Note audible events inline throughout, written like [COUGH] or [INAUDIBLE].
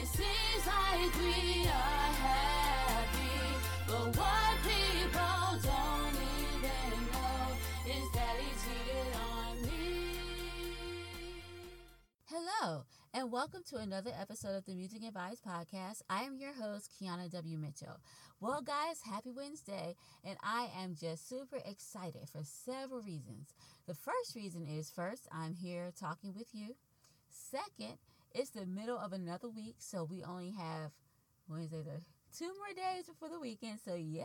Like we are. Hello, and welcome to another episode of the Music and Vibes Podcast. I am your host, Kiana W. Mitchell. Well, guys, happy Wednesday, and I am just super excited for several reasons. The first reason is first, I'm here talking with you. Second, it's the middle of another week, so we only have Wednesday, the two more days before the weekend, so yay!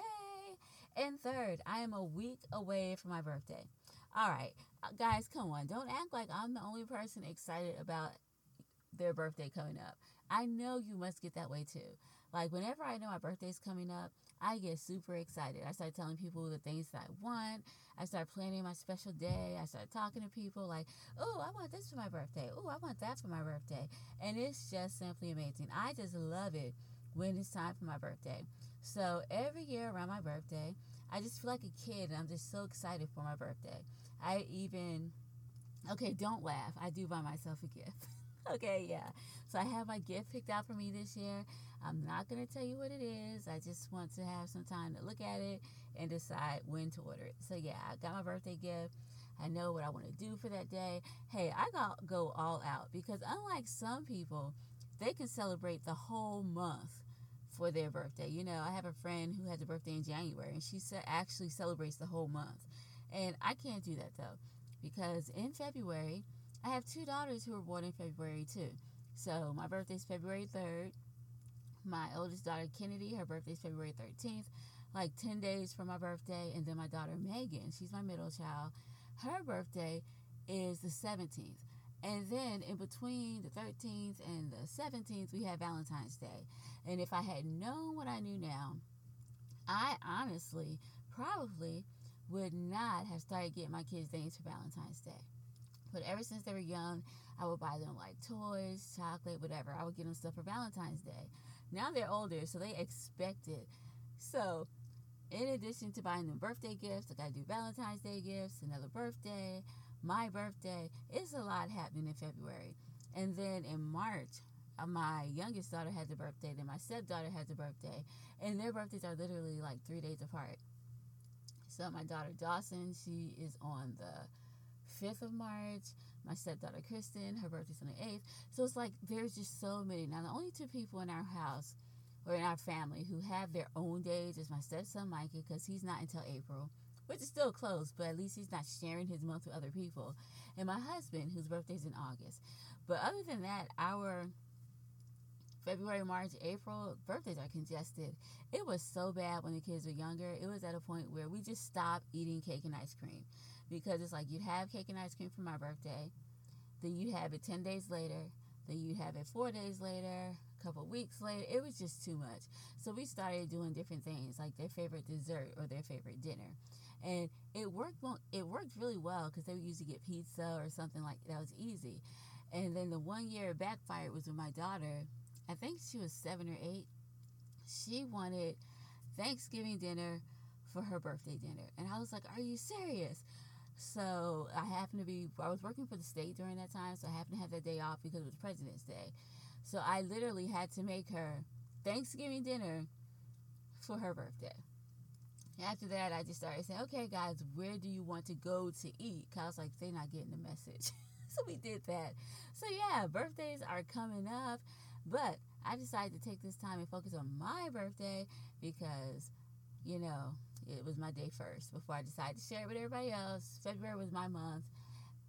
And third, I am a week away from my birthday. All right, uh, guys, come on. Don't act like I'm the only person excited about their birthday coming up. I know you must get that way too. Like, whenever I know my birthday's coming up, I get super excited. I start telling people the things that I want. I start planning my special day. I start talking to people like, oh, I want this for my birthday. Oh, I want that for my birthday. And it's just simply amazing. I just love it when it's time for my birthday. So every year around my birthday, I just feel like a kid and I'm just so excited for my birthday. I even, okay, don't laugh. I do buy myself a gift. [LAUGHS] okay, yeah. So I have my gift picked out for me this year. I'm not going to tell you what it is. I just want to have some time to look at it and decide when to order it. So yeah, I got my birthday gift. I know what I want to do for that day. Hey, I got go all out because unlike some people, they can celebrate the whole month for their birthday. You know, I have a friend who has a birthday in January and she actually celebrates the whole month. And I can't do that though because in February, I have two daughters who were born in February too. So my birthday is February 3rd. My oldest daughter, Kennedy, her birthday is February 13th, like 10 days from my birthday. And then my daughter, Megan, she's my middle child. Her birthday is the 17th. And then in between the 13th and the 17th, we have Valentine's Day. And if I had known what I knew now, I honestly probably would not have started getting my kids things for Valentine's Day. But ever since they were young, I would buy them like toys, chocolate, whatever. I would get them stuff for Valentine's Day. Now they're older, so they expect it. So, in addition to buying them birthday gifts, I gotta do Valentine's Day gifts, another birthday, my birthday. It's a lot happening in February. And then in March, uh, my youngest daughter has a birthday, then my stepdaughter has a birthday, and their birthdays are literally like three days apart. So my daughter Dawson, she is on the 5th of March. My stepdaughter Kristen, her birthday's on the 8th. So it's like there's just so many. Now, the only two people in our house or in our family who have their own days is my stepson Mikey, because he's not until April, which is still close, but at least he's not sharing his month with other people. And my husband, whose birthday's in August. But other than that, our February, March, April, birthdays are congested. It was so bad when the kids were younger. It was at a point where we just stopped eating cake and ice cream because it's like you'd have cake and ice cream for my birthday, then you'd have it 10 days later, then you'd have it four days later, a couple weeks later. It was just too much. So we started doing different things like their favorite dessert or their favorite dinner. And it worked it worked really well because they would usually get pizza or something like that was easy. And then the one year it backfired was with my daughter. I think she was seven or eight. She wanted Thanksgiving dinner for her birthday dinner. And I was like, Are you serious? So I happened to be, I was working for the state during that time, so I happened to have that day off because it was President's Day. So I literally had to make her Thanksgiving dinner for her birthday. After that, I just started saying, okay, guys, where do you want to go to eat? I was like, they're not getting the message. [LAUGHS] so we did that. So yeah, birthdays are coming up, but I decided to take this time and focus on my birthday because, you know, it was my day first before I decided to share it with everybody else. February was my month.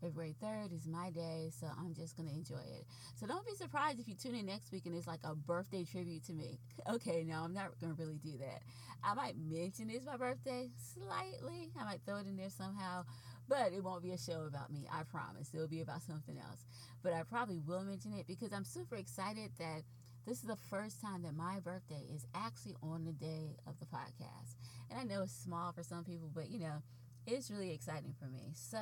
February 3rd is my day, so I'm just going to enjoy it. So don't be surprised if you tune in next week and it's like a birthday tribute to me. [LAUGHS] Okay, no, I'm not going to really do that. I might mention it's my birthday slightly. I might throw it in there somehow, but it won't be a show about me. I promise. It'll be about something else. But I probably will mention it because I'm super excited that this is the first time that my birthday is actually on the day of the podcast. And I know it's small for some people, but you know, it's really exciting for me. So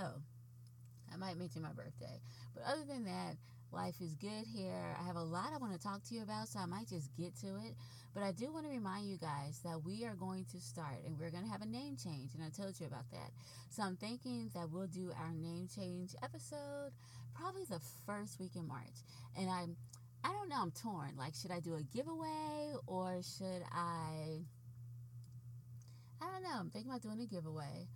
I might mention my birthday. But other than that, life is good here. I have a lot I want to talk to you about, so I might just get to it. But I do want to remind you guys that we are going to start and we're going to have a name change, and I told you about that. So I'm thinking that we'll do our name change episode probably the first week in March. And I'm I don't know. I'm torn. Like, should I do a giveaway or should I? I don't know. I'm thinking about doing a giveaway,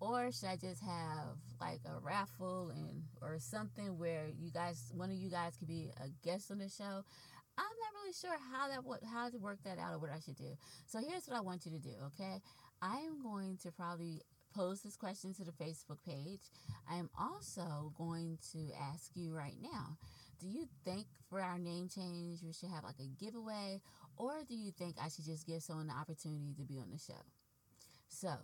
or should I just have like a raffle and or something where you guys, one of you guys, could be a guest on the show. I'm not really sure how that what how to work that out or what I should do. So here's what I want you to do. Okay, I am going to probably pose this question to the Facebook page. I am also going to ask you right now do you think for our name change we should have like a giveaway, or do you think I should just give someone the opportunity to be on the show? So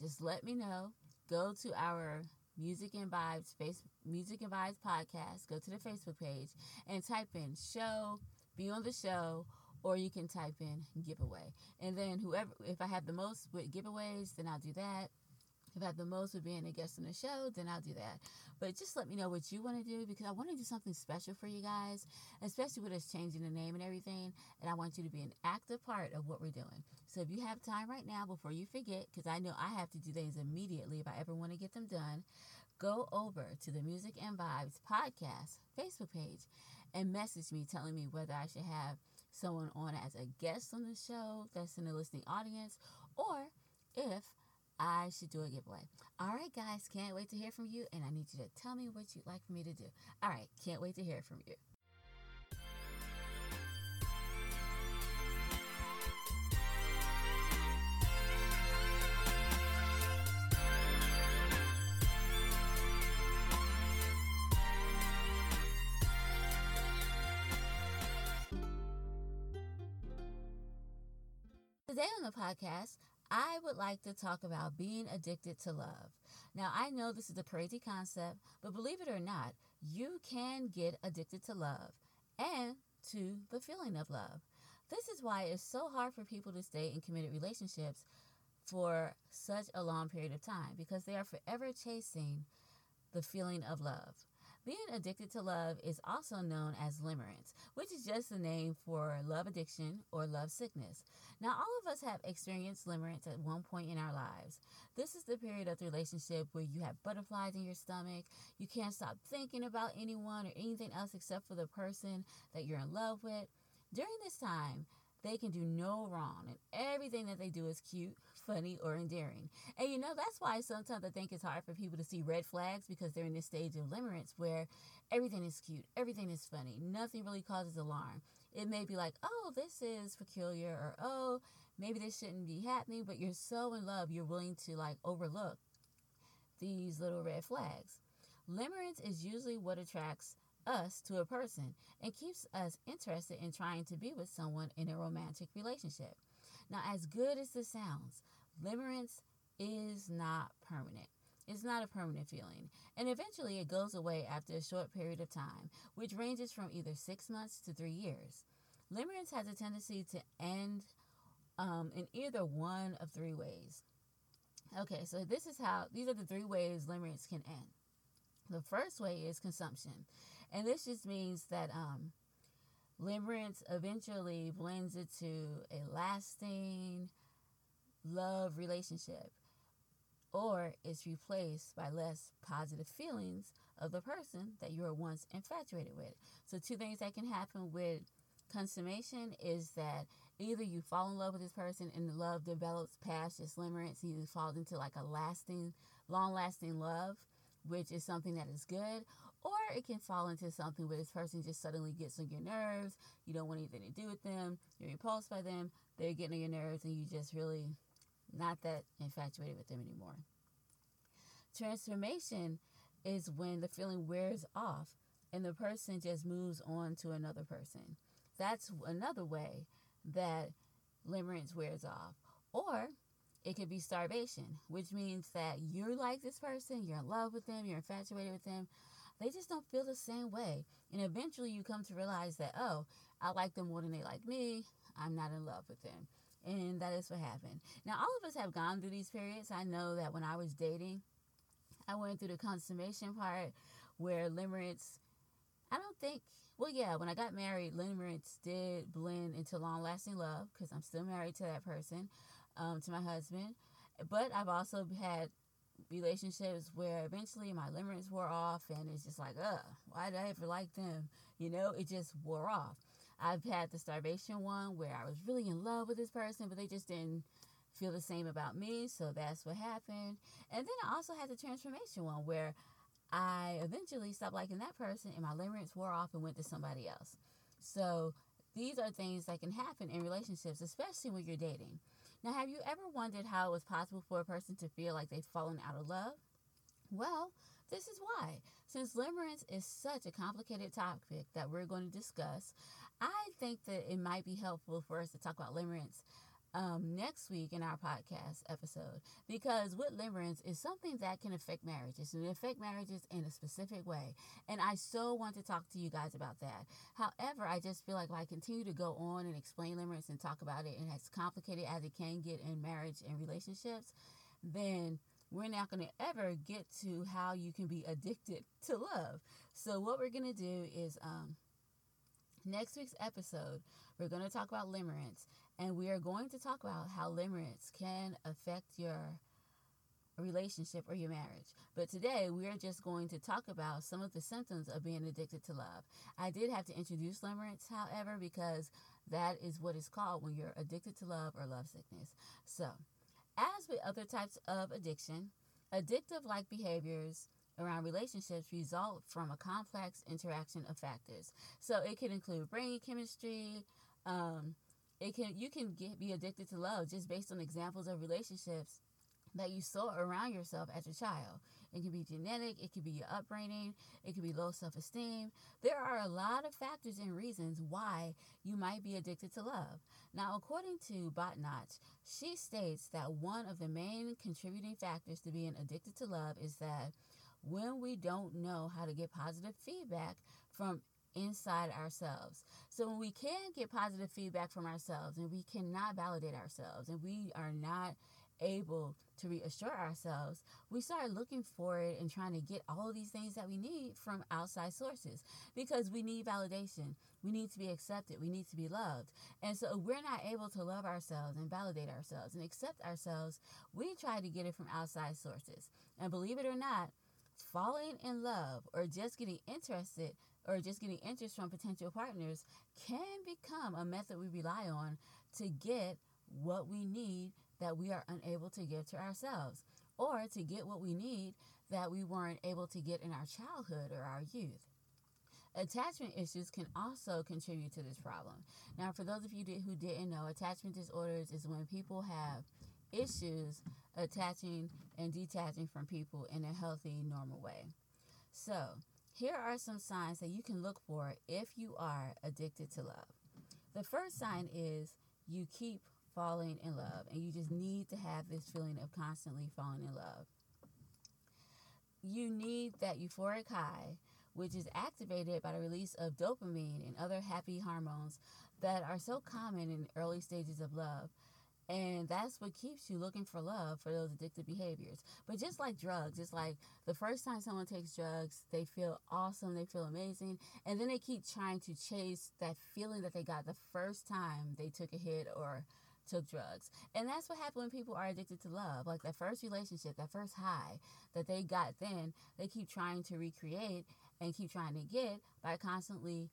just let me know. Go to our Music and Vibes face Music and Vibes podcast. Go to the Facebook page and type in show, be on the show, or you can type in giveaway. And then whoever, if I have the most with giveaways, then I'll do that. If have the most with being a guest on the show, then I'll do that. But just let me know what you want to do because I want to do something special for you guys, especially with us changing the name and everything. And I want you to be an active part of what we're doing. So if you have time right now before you forget, because I know I have to do things immediately if I ever want to get them done, go over to the Music and Vibes podcast Facebook page and message me telling me whether I should have someone on as a guest on the show that's in the listening audience or if I should do a giveaway. All right, guys, can't wait to hear from you, and I need you to tell me what you'd like for me to do. All right, can't wait to hear from you. Today on the podcast, I would like to talk about being addicted to love. Now, I know this is a crazy concept, but believe it or not, you can get addicted to love and to the feeling of love. This is why it's so hard for people to stay in committed relationships for such a long period of time because they are forever chasing the feeling of love. Being addicted to love is also known as limerence, which is just the name for love addiction or love sickness. Now, all of us have experienced limerence at one point in our lives. This is the period of the relationship where you have butterflies in your stomach, you can't stop thinking about anyone or anything else except for the person that you're in love with. During this time, they can do no wrong, and everything that they do is cute, funny, or endearing. And you know, that's why sometimes I think it's hard for people to see red flags because they're in this stage of limerence where everything is cute, everything is funny, nothing really causes alarm. It may be like, oh, this is peculiar, or oh, maybe this shouldn't be happening, but you're so in love, you're willing to like overlook these little red flags. Limerence is usually what attracts us to a person and keeps us interested in trying to be with someone in a romantic relationship. Now, as good as this sounds, limerence is not permanent. It's not a permanent feeling. And eventually it goes away after a short period of time, which ranges from either six months to three years. Limerence has a tendency to end um, in either one of three ways. Okay, so this is how, these are the three ways limerence can end. The first way is consummation. And this just means that um, limerence eventually blends into a lasting love relationship or is replaced by less positive feelings of the person that you were once infatuated with. So, two things that can happen with consummation is that either you fall in love with this person and the love develops past just limerence and you fall into like a lasting, long lasting love, which is something that is good, or it can fall into something where this person just suddenly gets on your nerves. You don't want anything to do with them. You're repulsed by them. They're getting on your nerves, and you just really not that infatuated with them anymore. Transformation is when the feeling wears off and the person just moves on to another person. That's another way that limerence wears off. Or it could be starvation, which means that you're like this person, you're in love with them, you're infatuated with them, they just don't feel the same way. And eventually you come to realize that, oh, I like them more than they like me. I'm not in love with them. And that is what happened. Now, all of us have gone through these periods. I know that when I was dating, I went through the consummation part where limerence, I don't think, well, yeah, when I got married, limerence did blend into long lasting love because I'm still married to that person, um, to my husband. But I've also had relationships where eventually my limerence wore off and it's just like, ugh, why did I ever like them? You know, it just wore off. I've had the starvation one where I was really in love with this person, but they just didn't feel the same about me, so that's what happened. And then I also had the transformation one where I eventually stopped liking that person and my limerence wore off and went to somebody else. So these are things that can happen in relationships, especially when you're dating. Now, have you ever wondered how it was possible for a person to feel like they've fallen out of love? Well, this is why. Since limerence is such a complicated topic that we're going to discuss, I think that it might be helpful for us to talk about limerence um, next week in our podcast episode because with limerence is something that can affect marriages and affect marriages in a specific way. And I so want to talk to you guys about that. However, I just feel like if I continue to go on and explain limerence and talk about it and as complicated as it can get in marriage and relationships, then we're not going to ever get to how you can be addicted to love. So what we're going to do is um, next week's episode, we're going to talk about limerence and we are going to talk about how limerence can affect your relationship or your marriage. But today we are just going to talk about some of the symptoms of being addicted to love. I did have to introduce limerence, however, because that is what it's called when you're addicted to love or love sickness. So, as with other types of addiction, addictive like behaviors around relationships result from a complex interaction of factors. So, it can include brain chemistry, um, it can you can get be addicted to love just based on examples of relationships that you saw around yourself as a child. It can be genetic, it could be your upbringing, it could be low self esteem. There are a lot of factors and reasons why you might be addicted to love. Now, according to Botnick, she states that one of the main contributing factors to being addicted to love is that when we don't know how to get positive feedback from inside ourselves. So when we can get positive feedback from ourselves and we cannot validate ourselves and we are not able to reassure ourselves, we start looking for it and trying to get all these things that we need from outside sources because we need validation. We need to be accepted. We need to be loved. And so we're not able to love ourselves and validate ourselves and accept ourselves. We try to get it from outside sources. And believe it or not, falling in love or just getting interested or just getting interest from potential partners can become a method we rely on to get what we need that we are unable to give to ourselves or to get what we need that we weren't able to get in our childhood or our youth. Attachment issues can also contribute to this problem. Now, for those of you who didn't know, attachment disorders is when people have issues attaching and detaching from people in a healthy, normal way. So, here are some signs that you can look for if you are addicted to love. The first sign is you keep falling in love, and you just need to have this feeling of constantly falling in love. You need that euphoric high, which is activated by the release of dopamine and other happy hormones that are so common in early stages of love and that's what keeps you looking for love for those addictive behaviors. But just like drugs, it's like the first time someone takes drugs, they feel awesome, they feel amazing, and then they keep trying to chase that feeling that they got the first time they took a hit or took drugs. And that's what happens when people are addicted to love. Like that first relationship, that first high that they got then, they keep trying to recreate and keep trying to get by constantly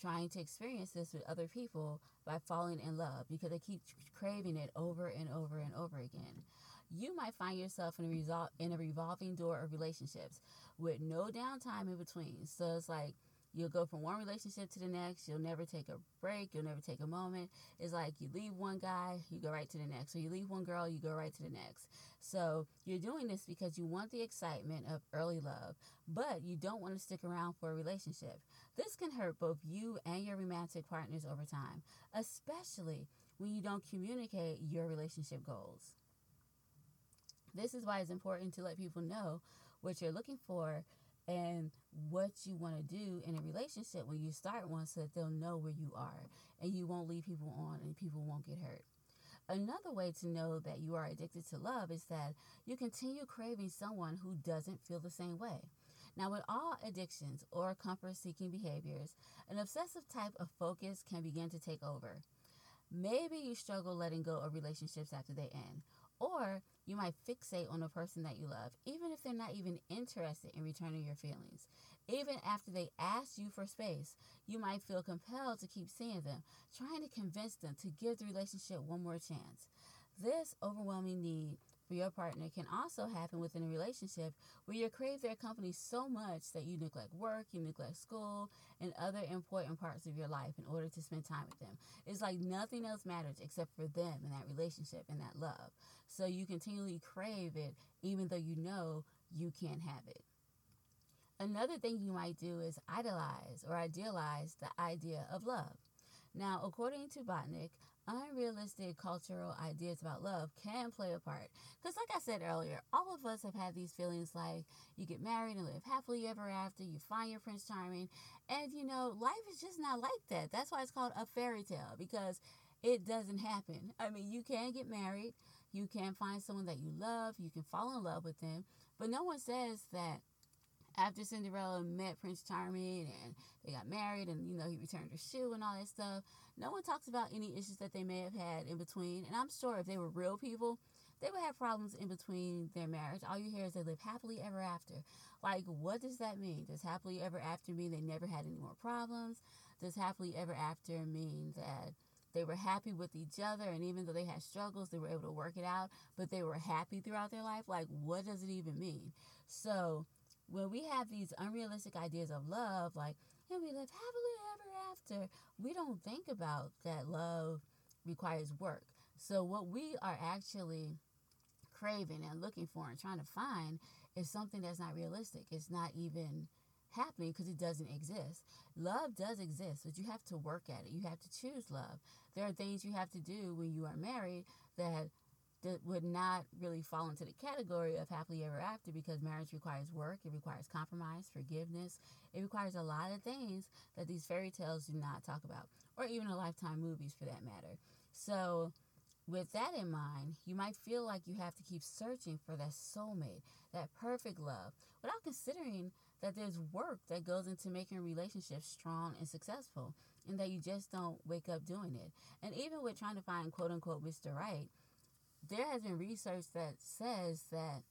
trying to experience this with other people by falling in love because they keep craving it over and over and over again. You might find yourself in a result in a revolving door of relationships with no downtime in between. So it's like You'll go from one relationship to the next. You'll never take a break. You'll never take a moment. It's like you leave one guy, you go right to the next. Or you leave one girl, you go right to the next. So you're doing this because you want the excitement of early love, but you don't want to stick around for a relationship. This can hurt both you and your romantic partners over time, especially when you don't communicate your relationship goals. This is why it's important to let people know what you're looking for and what you want to do in a relationship when you start one so that they'll know where you are and you won't leave people on and people won't get hurt. Another way to know that you are addicted to love is that you continue craving someone who doesn't feel the same way. Now, with all addictions or comfort seeking behaviors, an obsessive type of focus can begin to take over. Maybe you struggle letting go of relationships after they end, or You might fixate on a person that you love, even if they're not even interested in returning your feelings. Even after they ask you for space, you might feel compelled to keep seeing them, trying to convince them to give the relationship one more chance. This overwhelming need for your partner can also happen within a relationship where you crave their company so much that you neglect work, you neglect school, and other important parts of your life in order to spend time with them. It's like nothing else matters except for them and that relationship and that love. So you continually crave it even though you know you can't have it. Another thing you might do is idolize or idealize the idea of love. Now, according to Botnick, unrealistic cultural ideas about love can play a part. Because, like I said earlier, all of us have had these feelings like you get married and live happily ever after, you find your Prince Charming, and you know, life is just not like that. That's why it's called a fairy tale because it doesn't happen. I mean, you can get married, you can find someone that you love, you can fall in love with them, but no one says that after Cinderella met Prince Charming and they got married and you know he returned her shoe and all that stuff. No one talks about any issues that they may have had in between. And I'm sure if they were real people, they would have problems in between their marriage. All you hear is they live happily ever after. Like, what does that mean? Does happily ever after mean they never had any more problems? Does happily ever after mean that they were happy with each other and even though they had struggles, they were able to work it out, but they were happy throughout their life? Like, what does it even mean? So, when we have these unrealistic ideas of love, like, and we live happily ever after, we don't think about that love requires work. So, what we are actually craving and looking for and trying to find is something that's not realistic. It's not even happening because it doesn't exist. Love does exist, but you have to work at it. You have to choose love. There are things you have to do when you are married that that would not really fall into the category of happily ever after because marriage requires work, it requires compromise, forgiveness, it requires a lot of things that these fairy tales do not talk about, or even the lifetime movies for that matter. So, with that in mind, you might feel like you have to keep searching for that soulmate, that perfect love, without considering that there's work that goes into making a relationship strong and successful, and that you just don't wake up doing it. And even with trying to find quote unquote Mr. Right, there has been research that says that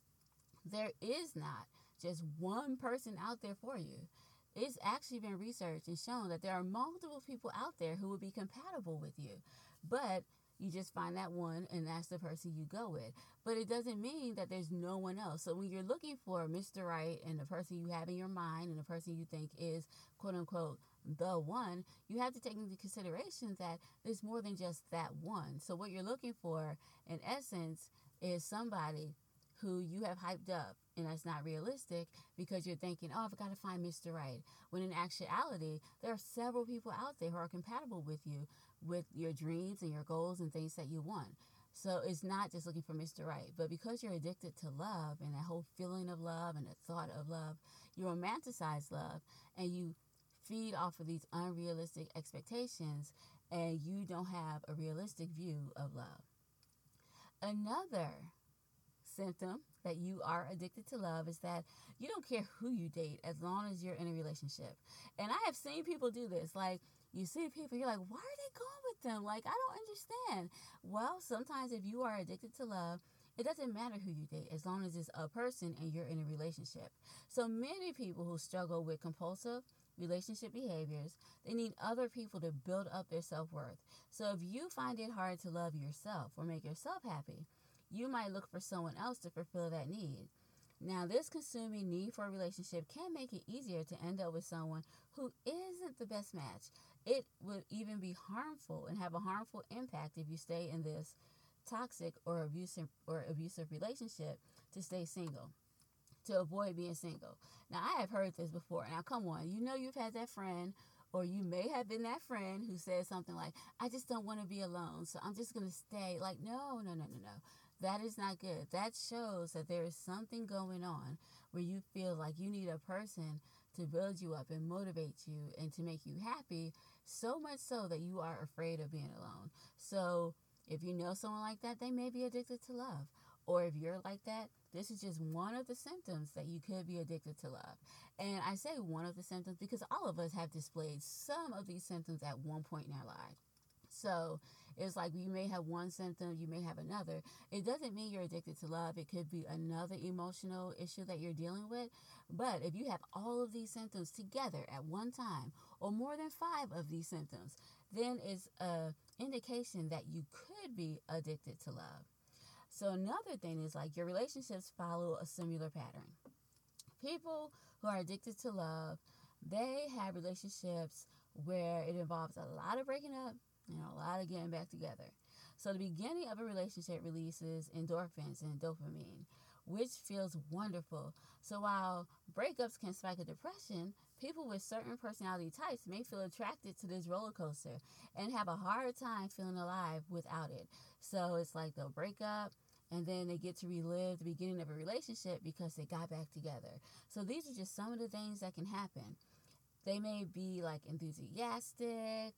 there is not just one person out there for you. It's actually been researched and shown that there are multiple people out there who would be compatible with you. But you just find that one and that's the person you go with. But it doesn't mean that there's no one else. So when you're looking for Mr. Right and the person you have in your mind and the person you think is quote unquote the one, you have to take into consideration that there's more than just that one. So what you're looking for in essence is somebody who you have hyped up and that's not realistic because you're thinking, oh, I've got to find Mr. Right. When in actuality, there are several people out there who are compatible with you, with your dreams and your goals and things that you want. So it's not just looking for Mr. Right, but because you're addicted to love and that whole feeling of love and the thought of love, you romanticize love and you feed off of these unrealistic expectations and you don't have a realistic view of love. Another symptom that you are addicted to love is that you don't care who you date as long as you're in a relationship. And I have seen people do this. Like, you see people, you're like, why are they going with them? Like, I don't understand. Well, sometimes if you are addicted to love, it doesn't matter who you date as long as it's a person and you're in a relationship. So many people who struggle with compulsive relationship behaviors, they need other people to build up their self worth. So if you find it hard to love yourself or make yourself happy, you might look for someone else to fulfill that need. Now, this consuming need for a relationship can make it easier to end up with someone who isn't the best match. It would even be harmful and have a harmful impact if you stay in this toxic or abusive or abusive relationship to stay single to avoid being single. Now, I have heard this before. Now, come on, you know you've had that friend or you may have been that friend who said something like, I just don't want to be alone, so I'm just going to stay. Like, no, no, no, no, no. That is not good. That shows that there is something going on where you feel like you need a person to build you up and motivate you and to make you happy, so much so that you are afraid of being alone. So, if you know someone like that, they may be addicted to love. Or if you're like that, this is just one of the symptoms that you could be addicted to love. And I say one of the symptoms because all of us have displayed some of these symptoms at one point in our lives. So it's like you may have one symptom, you may have another. It doesn't mean you're addicted to love. It could be another emotional issue that you're dealing with. But if you have all of these symptoms together at one time, or more than five of these symptoms, then it's a indication that you could be addicted to love. So another thing is like your relationships follow a similar pattern. People who are addicted to love, they have relationships where it involves a lot of breaking up and a lot of getting back together. So the beginning of a relationship releases endorphins and dopamine, which feels wonderful. So while breakups can spike a depression, people with certain personality types may feel attracted to this roller coaster and have a hard time feeling alive without it. So it's like they'll break up and then they get to relive the beginning of a relationship because they got back together. So these are just some of the things that can happen. They may be like enthusiastic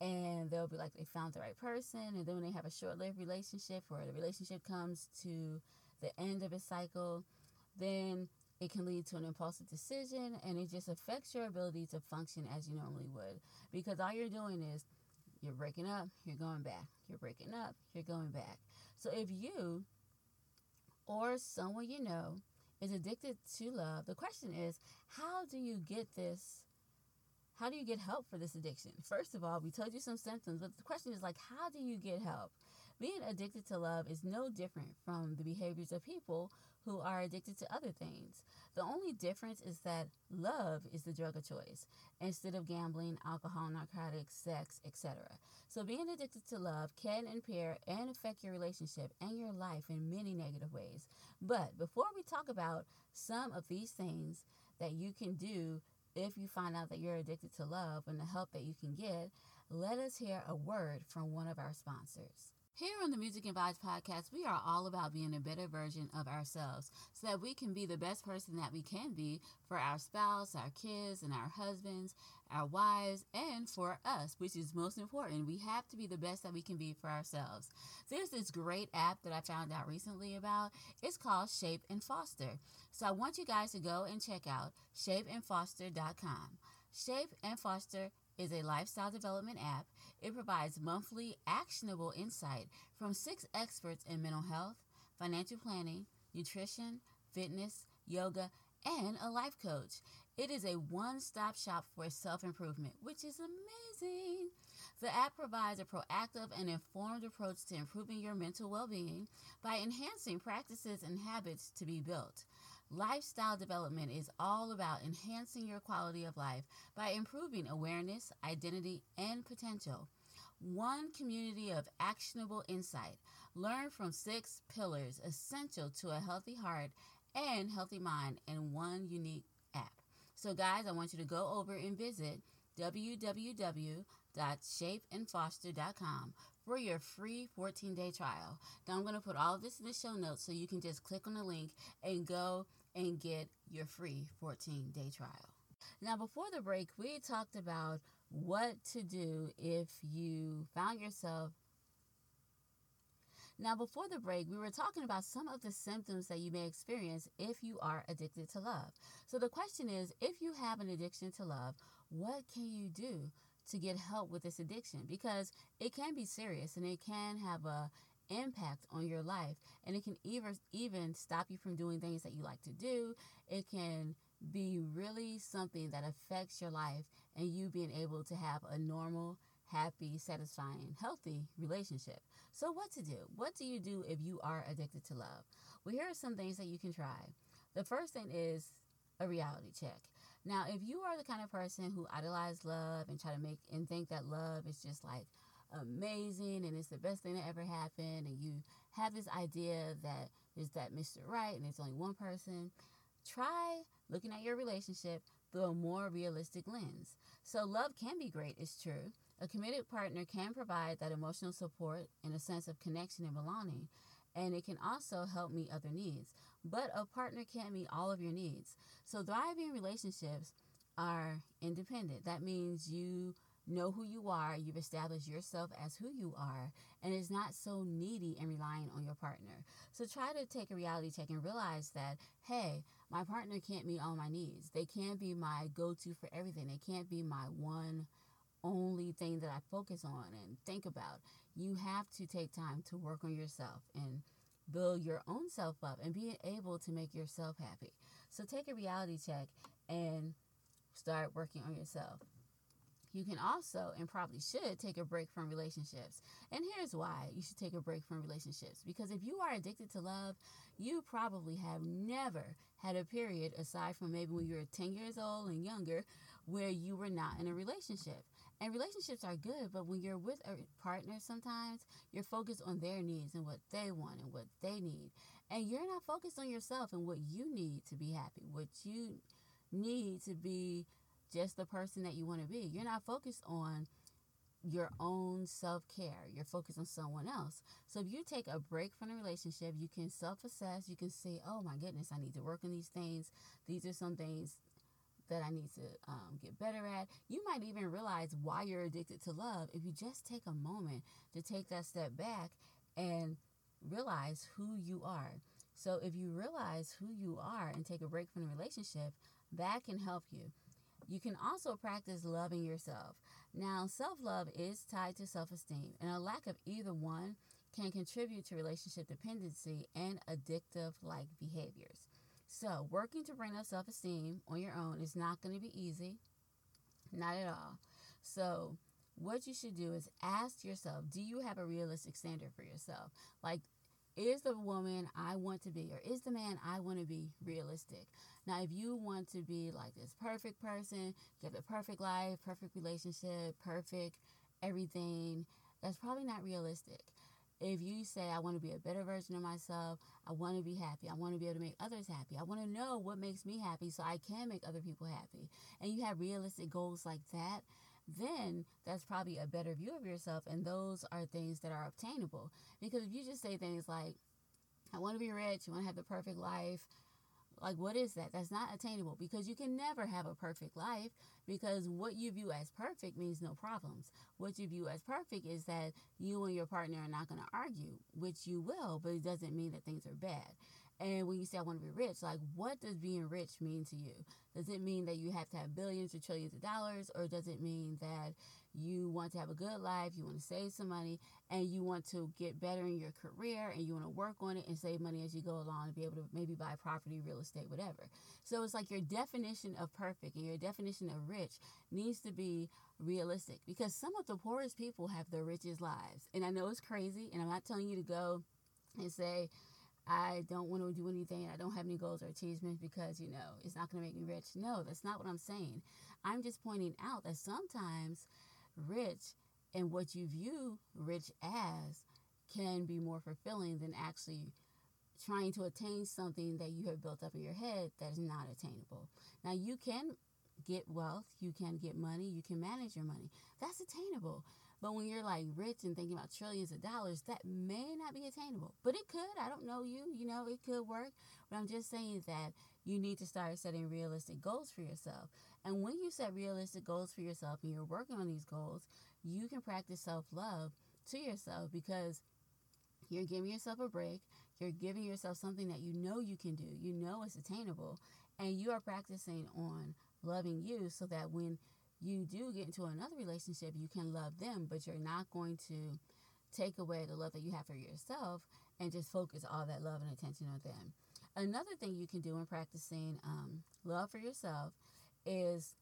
and they'll be like they found the right person and then when they have a short-lived relationship or the relationship comes to the end of its cycle, then it can lead to an impulsive decision and it just affects your ability to function as you normally would because all you're doing is you're breaking up, you're going back. You're breaking up, you're going back. So if you or someone you know is addicted to love, the question is how do you get this? How do you get help for this addiction? First of all, we told you some symptoms, but the question is like, how do you get help? Being addicted to love is no different from the behaviors of people who are addicted to other things. The only difference is that love is the drug of choice instead of gambling, alcohol, narcotics, sex, etc. So being addicted to love can impair and affect your relationship and your life in many negative ways. But before we talk about some of these things that you can do if you find out that you're addicted to love and the help that you can get, let us hear a word from one of our sponsors. Here on the Music and Vibes podcast, we are all about being a better version of ourselves so that we can be the best person that we can be for our spouse, our kids, and our husbands, our wives, and for us, which is most important. We have to be the best that we can be for ourselves. There's this great app that I found out recently about. It's called Shape and Foster. So I want you guys to go and check out shapeandfoster.com. Shape and Foster is a lifestyle development app. It provides monthly actionable insight from six experts in mental health, financial planning, nutrition, fitness, yoga, and a life coach. It is a one stop shop for self improvement, which is amazing. The app provides a proactive and informed approach to improving your mental well being by enhancing practices and habits to be built. Lifestyle development is all about enhancing your quality of life by improving awareness, identity, and potential. One community of actionable insight. Learn from six pillars essential to a healthy heart and healthy mind in one unique app. So, guys, I want you to go over and visit www.shapeandfoster.com for your free 14 day trial. Now, I'm going to put all of this in the show notes so you can just click on the link and go and get your free 14 day trial. Now, before the break, we talked about what to do if you found yourself. Now, before the break, we were talking about some of the symptoms that you may experience if you are addicted to love. So, the question is if you have an addiction to love, what can you do to get help with this addiction? Because it can be serious and it can have a impact on your life. And it can even even stop you from doing things that you like to do. It can be really something that affects your life and you being able to have a normal happy satisfying healthy relationship. So what to do? What do you do if you are addicted to love? Well here are some things that you can try. The first thing is a reality check now if you are the kind of person who idolize love and try to make and think that love is just like amazing and it's the best thing that ever happened and you have this idea that there's that Mr. Right and it's only one person, try looking at your relationship through a more realistic lens. So love can be great, it's true. A committed partner can provide that emotional support and a sense of connection and belonging, and it can also help meet other needs. But a partner can't meet all of your needs. So thriving relationships are independent. That means you know who you are, you've established yourself as who you are, and it's not so needy and relying on your partner. So try to take a reality check and realize that, hey, my partner can't meet all my needs. They can't be my go to for everything. They can't be my one only thing that I focus on and think about. You have to take time to work on yourself and build your own self up and be able to make yourself happy. So take a reality check and start working on yourself. You can also, and probably should, take a break from relationships. And here's why you should take a break from relationships. Because if you are addicted to love, you probably have never had a period, aside from maybe when you were 10 years old and younger, where you were not in a relationship. And relationships are good, but when you're with a partner, sometimes you're focused on their needs and what they want and what they need. And you're not focused on yourself and what you need to be happy, what you need to be just the person that you want to be. You're not focused on your own self care. You're focused on someone else. So if you take a break from the relationship, you can self assess. You can say, oh my goodness, I need to work on these things. These are some things that I need to um, get better at. You might even realize why you're addicted to love if you just take a moment to take that step back and realize who you are. So if you realize who you are and take a break from the relationship, that can help you. You can also practice loving yourself. Now, self love is tied to self esteem, and a lack of either one can contribute to relationship dependency and addictive like behaviors. So, working to bring up self esteem on your own is not going to be easy, not at all. So, what you should do is ask yourself do you have a realistic standard for yourself? Like, is the woman I want to be or is the man I want to be realistic? Now, if you want to be like this perfect person, get the perfect life, perfect relationship, perfect everything, that's probably not realistic. If you say, I want to be a better version of myself, I want to be happy, I want to be able to make others happy, I want to know what makes me happy so I can make other people happy, and you have realistic goals like that, then that's probably a better view of yourself, and those are things that are obtainable. Because if you just say things like, I want to be rich, I want to have the perfect life, like, what is that? That's not attainable because you can never have a perfect life because what you view as perfect means no problems. What you view as perfect is that you and your partner are not going to argue, which you will, but it doesn't mean that things are bad. And when you say, I want to be rich, like, what does being rich mean to you? Does it mean that you have to have billions or trillions of dollars, or does it mean that you want to have a good life, you want to save some money, and you want to get better in your career, and you want to work on it and save money as you go along and be able to maybe buy property, real estate, whatever. So it's like your definition of perfect and your definition of rich needs to be realistic because some of the poorest people have the richest lives. And I know it's crazy, and I'm not telling you to go and say, I don't want to do anything. I don't have any goals or achievements because, you know, it's not going to make me rich. No, that's not what I'm saying. I'm just pointing out that sometimes rich and what you view rich as can be more fulfilling than actually trying to attain something that you have built up in your head that is not attainable. Now, you can get wealth, you can get money, you can manage your money. That's attainable. But when you're like rich and thinking about trillions of dollars, that may not be attainable. But it could. I don't know you. You know, it could work. But I'm just saying that you need to start setting realistic goals for yourself. And when you set realistic goals for yourself and you're working on these goals, you can practice self love to yourself because you're giving yourself a break. You're giving yourself something that you know you can do, you know it's attainable, and you are practicing on loving you so that when you do get into another relationship, you can love them, but you're not going to take away the love that you have for yourself and just focus all that love and attention on them. Another thing you can do in practicing um, love for yourself is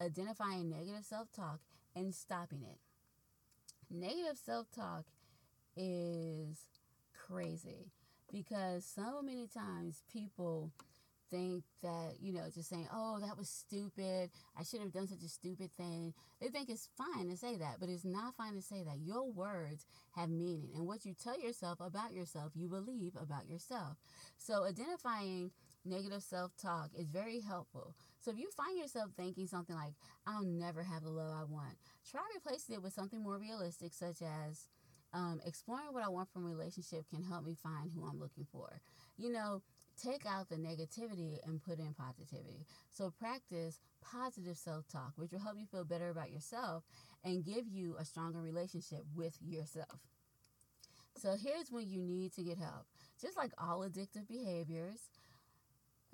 identifying negative self talk and stopping it. Negative self talk is crazy because so many times people think that, you know, just saying, oh, that was stupid. I should have done such a stupid thing. They think it's fine to say that, but it's not fine to say that. Your words have meaning. And what you tell yourself about yourself, you believe about yourself. So identifying negative self talk is very helpful. So if you find yourself thinking something like, I'll never have the love I want, try replacing it with something more realistic, such as, um, exploring what I want from a relationship can help me find who I'm looking for. You know, take out the negativity and put in positivity. So practice positive self-talk, which will help you feel better about yourself and give you a stronger relationship with yourself. So here's when you need to get help. Just like all addictive behaviors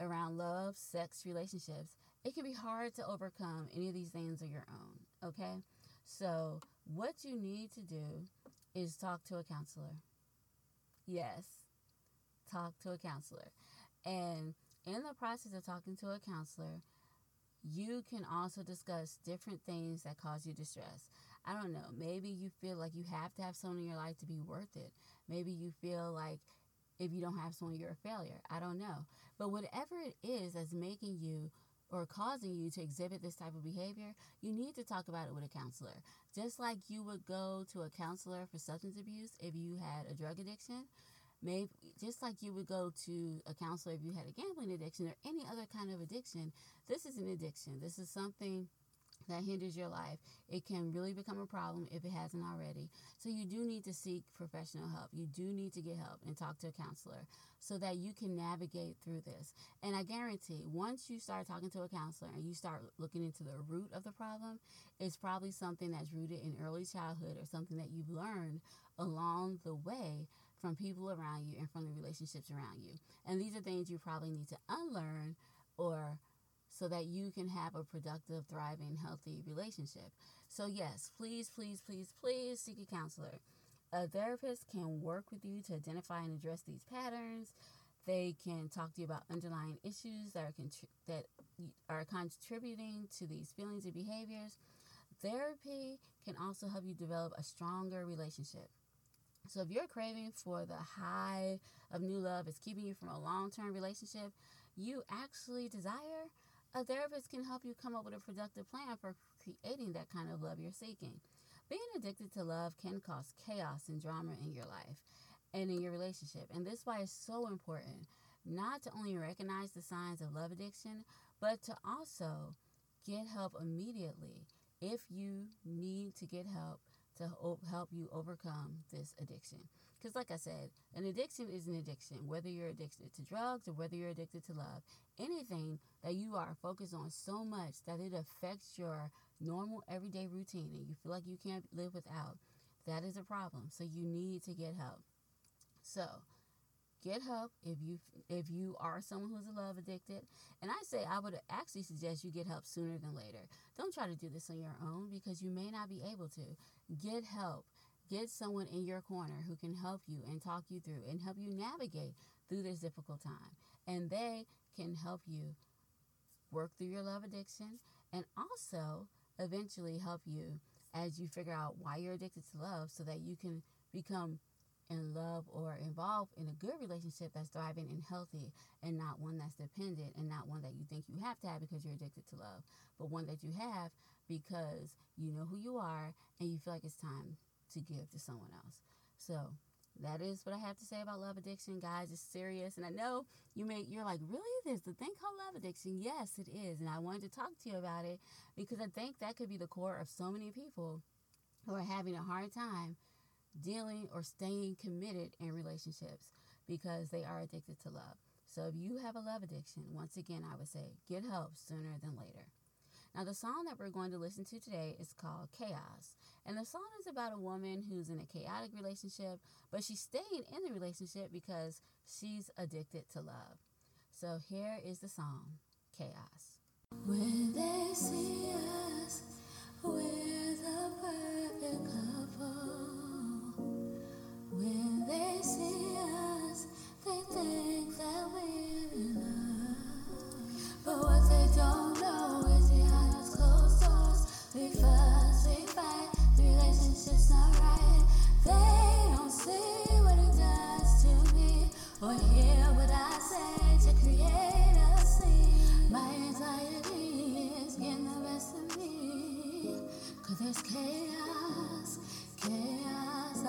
around love, sex, relationships, it can be hard to overcome any of these things on your own, okay? So, what you need to do is talk to a counselor. Yes, talk to a counselor. And in the process of talking to a counselor, you can also discuss different things that cause you distress. I don't know. Maybe you feel like you have to have someone in your life to be worth it. Maybe you feel like if you don't have someone, you're a failure. I don't know. But whatever it is that's making you or causing you to exhibit this type of behavior, you need to talk about it with a counselor. Just like you would go to a counselor for substance abuse if you had a drug addiction, maybe just like you would go to a counselor if you had a gambling addiction or any other kind of addiction, this is an addiction. This is something that hinders your life. It can really become a problem if it hasn't already. So you do need to seek professional help. You do need to get help and talk to a counselor so that you can navigate through this. And I guarantee once you start talking to a counselor and you start looking into the root of the problem, it's probably something that's rooted in early childhood or something that you've learned along the way from people around you and from the relationships around you. And these are things you probably need to unlearn or so that you can have a productive, thriving, healthy relationship. So, yes, please, please, please, please seek a counselor. A therapist can work with you to identify and address these patterns. They can talk to you about underlying issues that are contri- that are contributing to these feelings and behaviors. Therapy can also help you develop a stronger relationship. So if you're craving for the high of new love is keeping you from a long-term relationship you actually desire, a therapist can help you come up with a productive plan for creating that kind of love you're seeking. Being addicted to love can cause chaos and drama in your life and in your relationship. And this is why it's so important not to only recognize the signs of love addiction, but to also get help immediately if you need to get help to help you overcome this addiction. Because, like I said, an addiction is an addiction, whether you're addicted to drugs or whether you're addicted to love. Anything that you are focused on so much that it affects your normal everyday routine and you feel like you can't live without, that is a problem. So, you need to get help. So, get help if you if you are someone who's a love addicted. And i say i would actually suggest you get help sooner than later. Don't try to do this on your own because you may not be able to. Get help. Get someone in your corner who can help you and talk you through and help you navigate through this difficult time. And they can help you work through your love addiction and also eventually help you as you figure out why you're addicted to love so that you can become in love or involved in a good relationship that's thriving and healthy and not one that's dependent and not one that you think you have to have because you're addicted to love, but one that you have because you know who you are and you feel like it's time to give to someone else. So that is what I have to say about love addiction, guys. It's serious, and I know you may you're like, really? There's the thing called love addiction. Yes, it is, and I wanted to talk to you about it because I think that could be the core of so many people who are having a hard time dealing or staying committed in relationships because they are addicted to love. So if you have a love addiction, once again, I would say get help sooner than later. Now, the song that we're going to listen to today is called Chaos. And the song is about a woman who's in a chaotic relationship, but she's staying in the relationship because she's addicted to love. So here is the song, Chaos. When they see us, we're the perfect couple. When they see us, they think that we're in love. But what they don't know is behind those closed doors, we fuss, we fight, the relationship's not right. They don't see what it does to me, or hear what I say to create a scene. My anxiety is getting the best of me, cause there's chaos, chaos.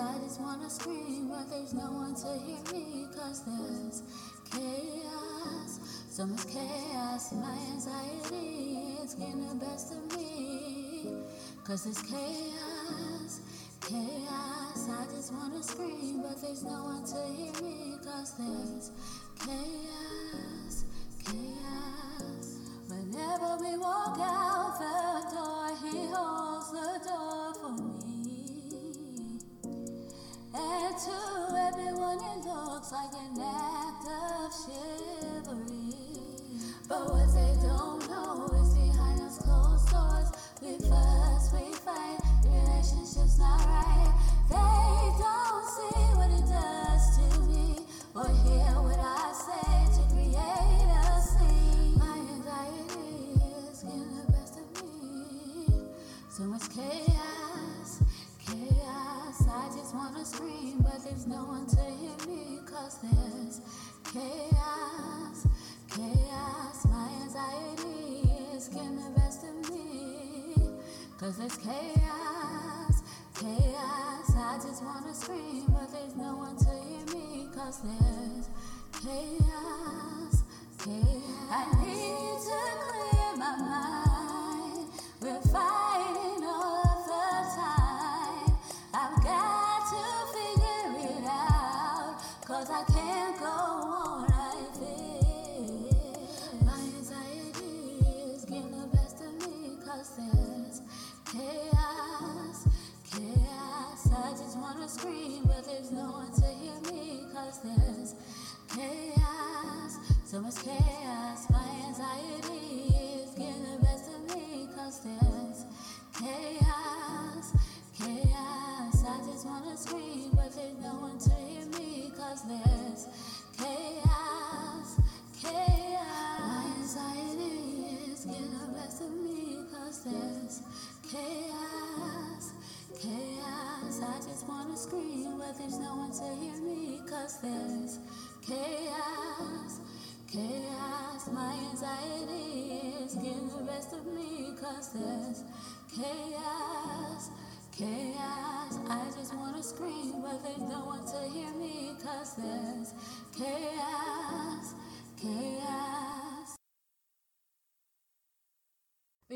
I just wanna scream, but there's no one to hear me, cause there's chaos. So much chaos, my anxiety is getting the best of me. Cause it's chaos, chaos. I just wanna scream, but there's no one to hear me. Cause there's chaos, chaos. Whenever we walk out the door, he holds the door for me. To everyone, it looks like an act of chivalry. But what they don't know is behind those closed doors, we fight, no one to hear me. Cause there's chaos, chaos. My anxiety is getting the best of me. Cause there's chaos, chaos. I just wanna scream, but there's no one to hear me. Cause there's chaos, chaos. I need to clear scream, but there's no one to hear me. Cause there's chaos, so much chaos.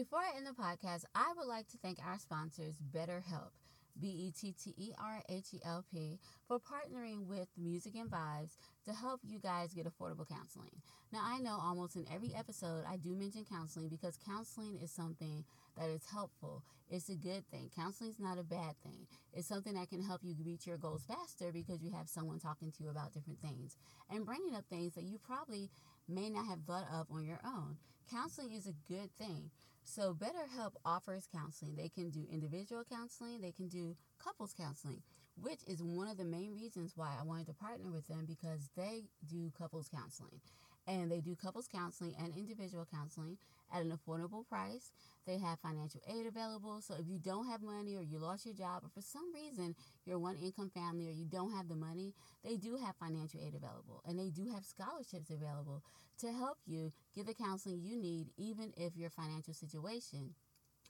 Before I end the podcast, I would like to thank our sponsors, BetterHelp, B E T T E R H E L P, for partnering with Music and Vibes to help you guys get affordable counseling. Now, I know almost in every episode I do mention counseling because counseling is something that is helpful. It's a good thing. Counseling is not a bad thing. It's something that can help you reach your goals faster because you have someone talking to you about different things and bringing up things that you probably may not have thought of on your own. Counseling is a good thing. So, BetterHelp offers counseling. They can do individual counseling, they can do couples counseling, which is one of the main reasons why I wanted to partner with them because they do couples counseling. And they do couples counseling and individual counseling at an affordable price. They have financial aid available. So if you don't have money or you lost your job or for some reason you're one income family or you don't have the money, they do have financial aid available. And they do have scholarships available to help you get the counseling you need, even if your financial situation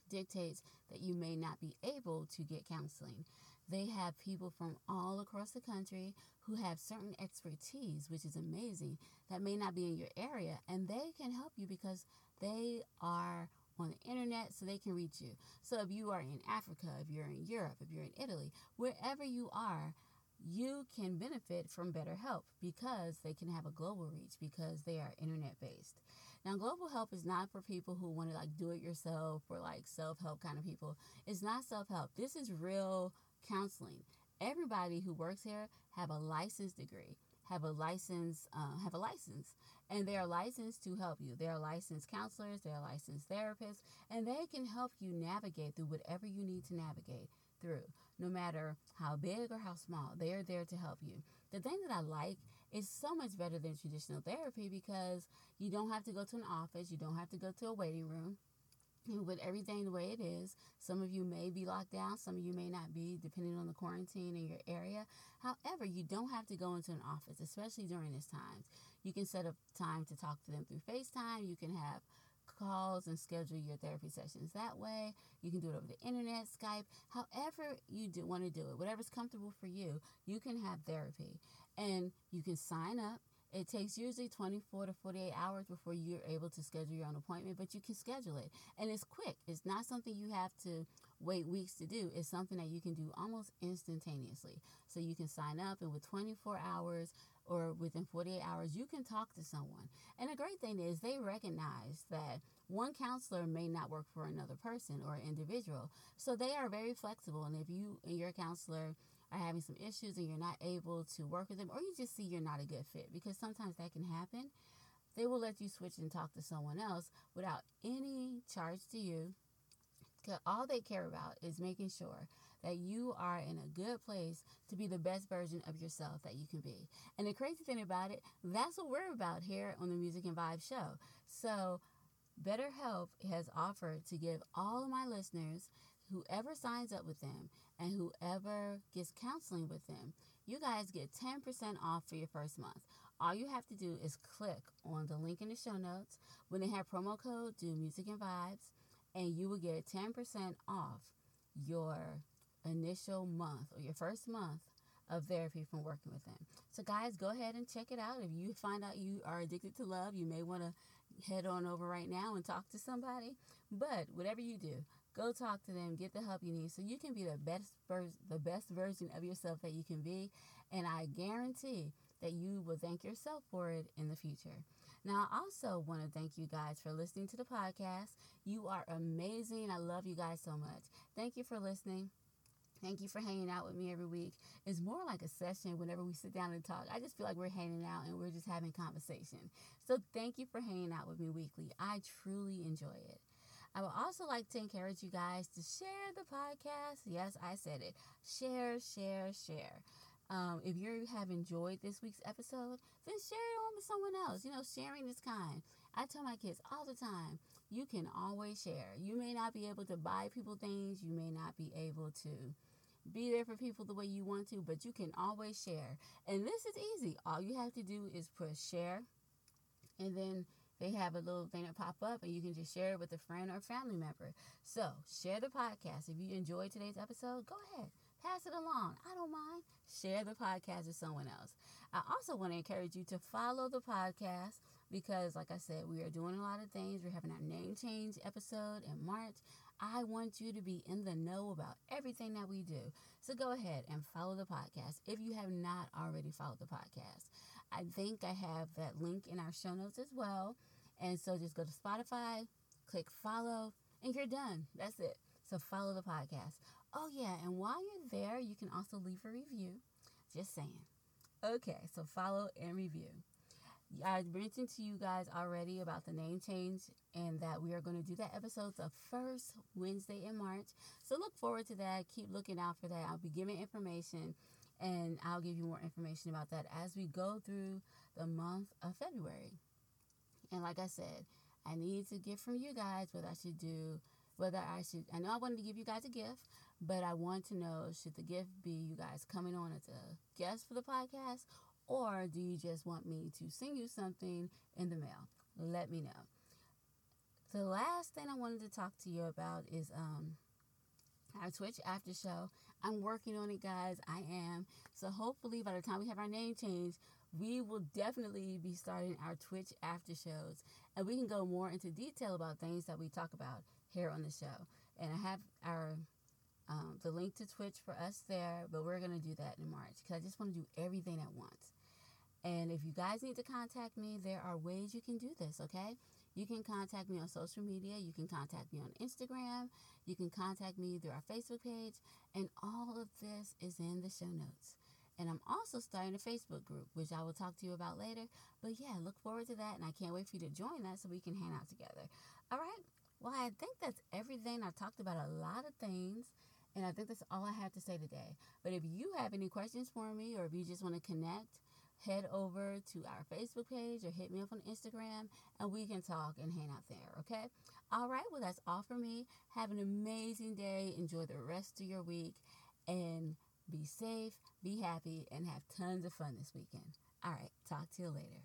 dictates that you may not be able to get counseling. They have people from all across the country who have certain expertise, which is amazing, that may not be in your area, and they can help you because they are on the internet so they can reach you. So if you are in Africa, if you're in Europe, if you're in Italy, wherever you are, you can benefit from BetterHelp because they can have a global reach because they are internet based. Now, global help is not for people who want to like do it yourself or like self help kind of people. It's not self help. This is real counseling. Everybody who works here have a license degree, have a license, uh, have a license, and they are licensed to help you. They are licensed counselors, they are licensed therapists, and they can help you navigate through whatever you need to navigate through, no matter how big or how small. They are there to help you. The thing that I like is so much better than traditional therapy because you don't have to go to an office, you don't have to go to a waiting room with everything the way it is. Some of you may be locked down, some of you may not be, depending on the quarantine in your area. However, you don't have to go into an office, especially during this time. You can set up time to talk to them through FaceTime. You can have calls and schedule your therapy sessions that way. You can do it over the internet, Skype, however you do want to do it, whatever's comfortable for you, you can have therapy. And you can sign up. It takes usually 24 to 48 hours before you're able to schedule your own appointment, but you can schedule it. And it's quick. It's not something you have to wait weeks to do. It's something that you can do almost instantaneously. So you can sign up, and with 24 hours or within 48 hours, you can talk to someone. And the great thing is, they recognize that one counselor may not work for another person or individual. So they are very flexible. And if you and your counselor are having some issues and you're not able to work with them, or you just see you're not a good fit, because sometimes that can happen, they will let you switch and talk to someone else without any charge to you. All they care about is making sure that you are in a good place to be the best version of yourself that you can be. And the crazy thing about it, that's what we're about here on the Music and Vibe show. So, BetterHelp has offered to give all of my listeners whoever signs up with them and whoever gets counseling with them, you guys get 10% off for your first month. All you have to do is click on the link in the show notes. When they have promo code, do music and vibes, and you will get 10% off your initial month or your first month of therapy from working with them. So, guys, go ahead and check it out. If you find out you are addicted to love, you may want to head on over right now and talk to somebody. But whatever you do, go talk to them, get the help you need, so you can be the best ver- the best version of yourself that you can be. And I guarantee that you will thank yourself for it in the future. Now, I also want to thank you guys for listening to the podcast. You are amazing. I love you guys so much. Thank you for listening. Thank you for hanging out with me every week. It's more like a session whenever we sit down and talk. I just feel like we're hanging out and we're just having conversation. So thank you for hanging out with me weekly. I truly enjoy it. I would also like to encourage you guys to share the podcast. Yes, I said it. Share, share, share. Um, if you have enjoyed this week's episode, then share it on with someone else. You know, sharing is kind. I tell my kids all the time, you can always share. You may not be able to buy people things, you may not be able to be there for people the way you want to, but you can always share. And this is easy. All you have to do is push share, and then they have a little thing that pop up, and you can just share it with a friend or family member. So share the podcast. If you enjoyed today's episode, go ahead. Pass it along. I don't mind. Share the podcast with someone else. I also want to encourage you to follow the podcast because, like I said, we are doing a lot of things. We're having our name change episode in March. I want you to be in the know about everything that we do. So go ahead and follow the podcast if you have not already followed the podcast. I think I have that link in our show notes as well. And so just go to Spotify, click follow, and you're done. That's it. So follow the podcast. Oh, yeah. And while you're there, you can also leave a review. Just saying. Okay. So follow and review. I mentioned to you guys already about the name change and that we are going to do that episode the first Wednesday in March. So look forward to that. Keep looking out for that. I'll be giving information and I'll give you more information about that as we go through the month of February. And like I said, I need to get from you guys what I should do, whether I should, I know I wanted to give you guys a gift, but I want to know should the gift be you guys coming on as a guest for the podcast or do you just want me to send you something in the mail? Let me know. The last thing I wanted to talk to you about is um, our Twitch after show. I'm working on it, guys. I am. So hopefully, by the time we have our name change, we will definitely be starting our Twitch after shows, and we can go more into detail about things that we talk about here on the show. And I have our um, the link to Twitch for us there, but we're gonna do that in March because I just want to do everything at once. And if you guys need to contact me, there are ways you can do this, okay? You can contact me on social media. You can contact me on Instagram. You can contact me through our Facebook page. And all of this is in the show notes. And I'm also starting a Facebook group, which I will talk to you about later. But yeah, look forward to that. And I can't wait for you to join that so we can hang out together. All right. Well, I think that's everything. I've talked about a lot of things. And I think that's all I have to say today. But if you have any questions for me or if you just want to connect, head over to our Facebook page or hit me up on Instagram and we can talk and hang out there, okay? All right, well, that's all for me. Have an amazing day. Enjoy the rest of your week and be safe, be happy, and have tons of fun this weekend. All right, talk to you later.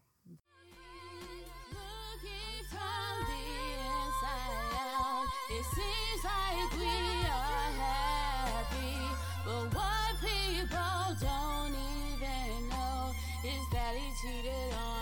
It seems like we are happy, but what people don't is that he cheated on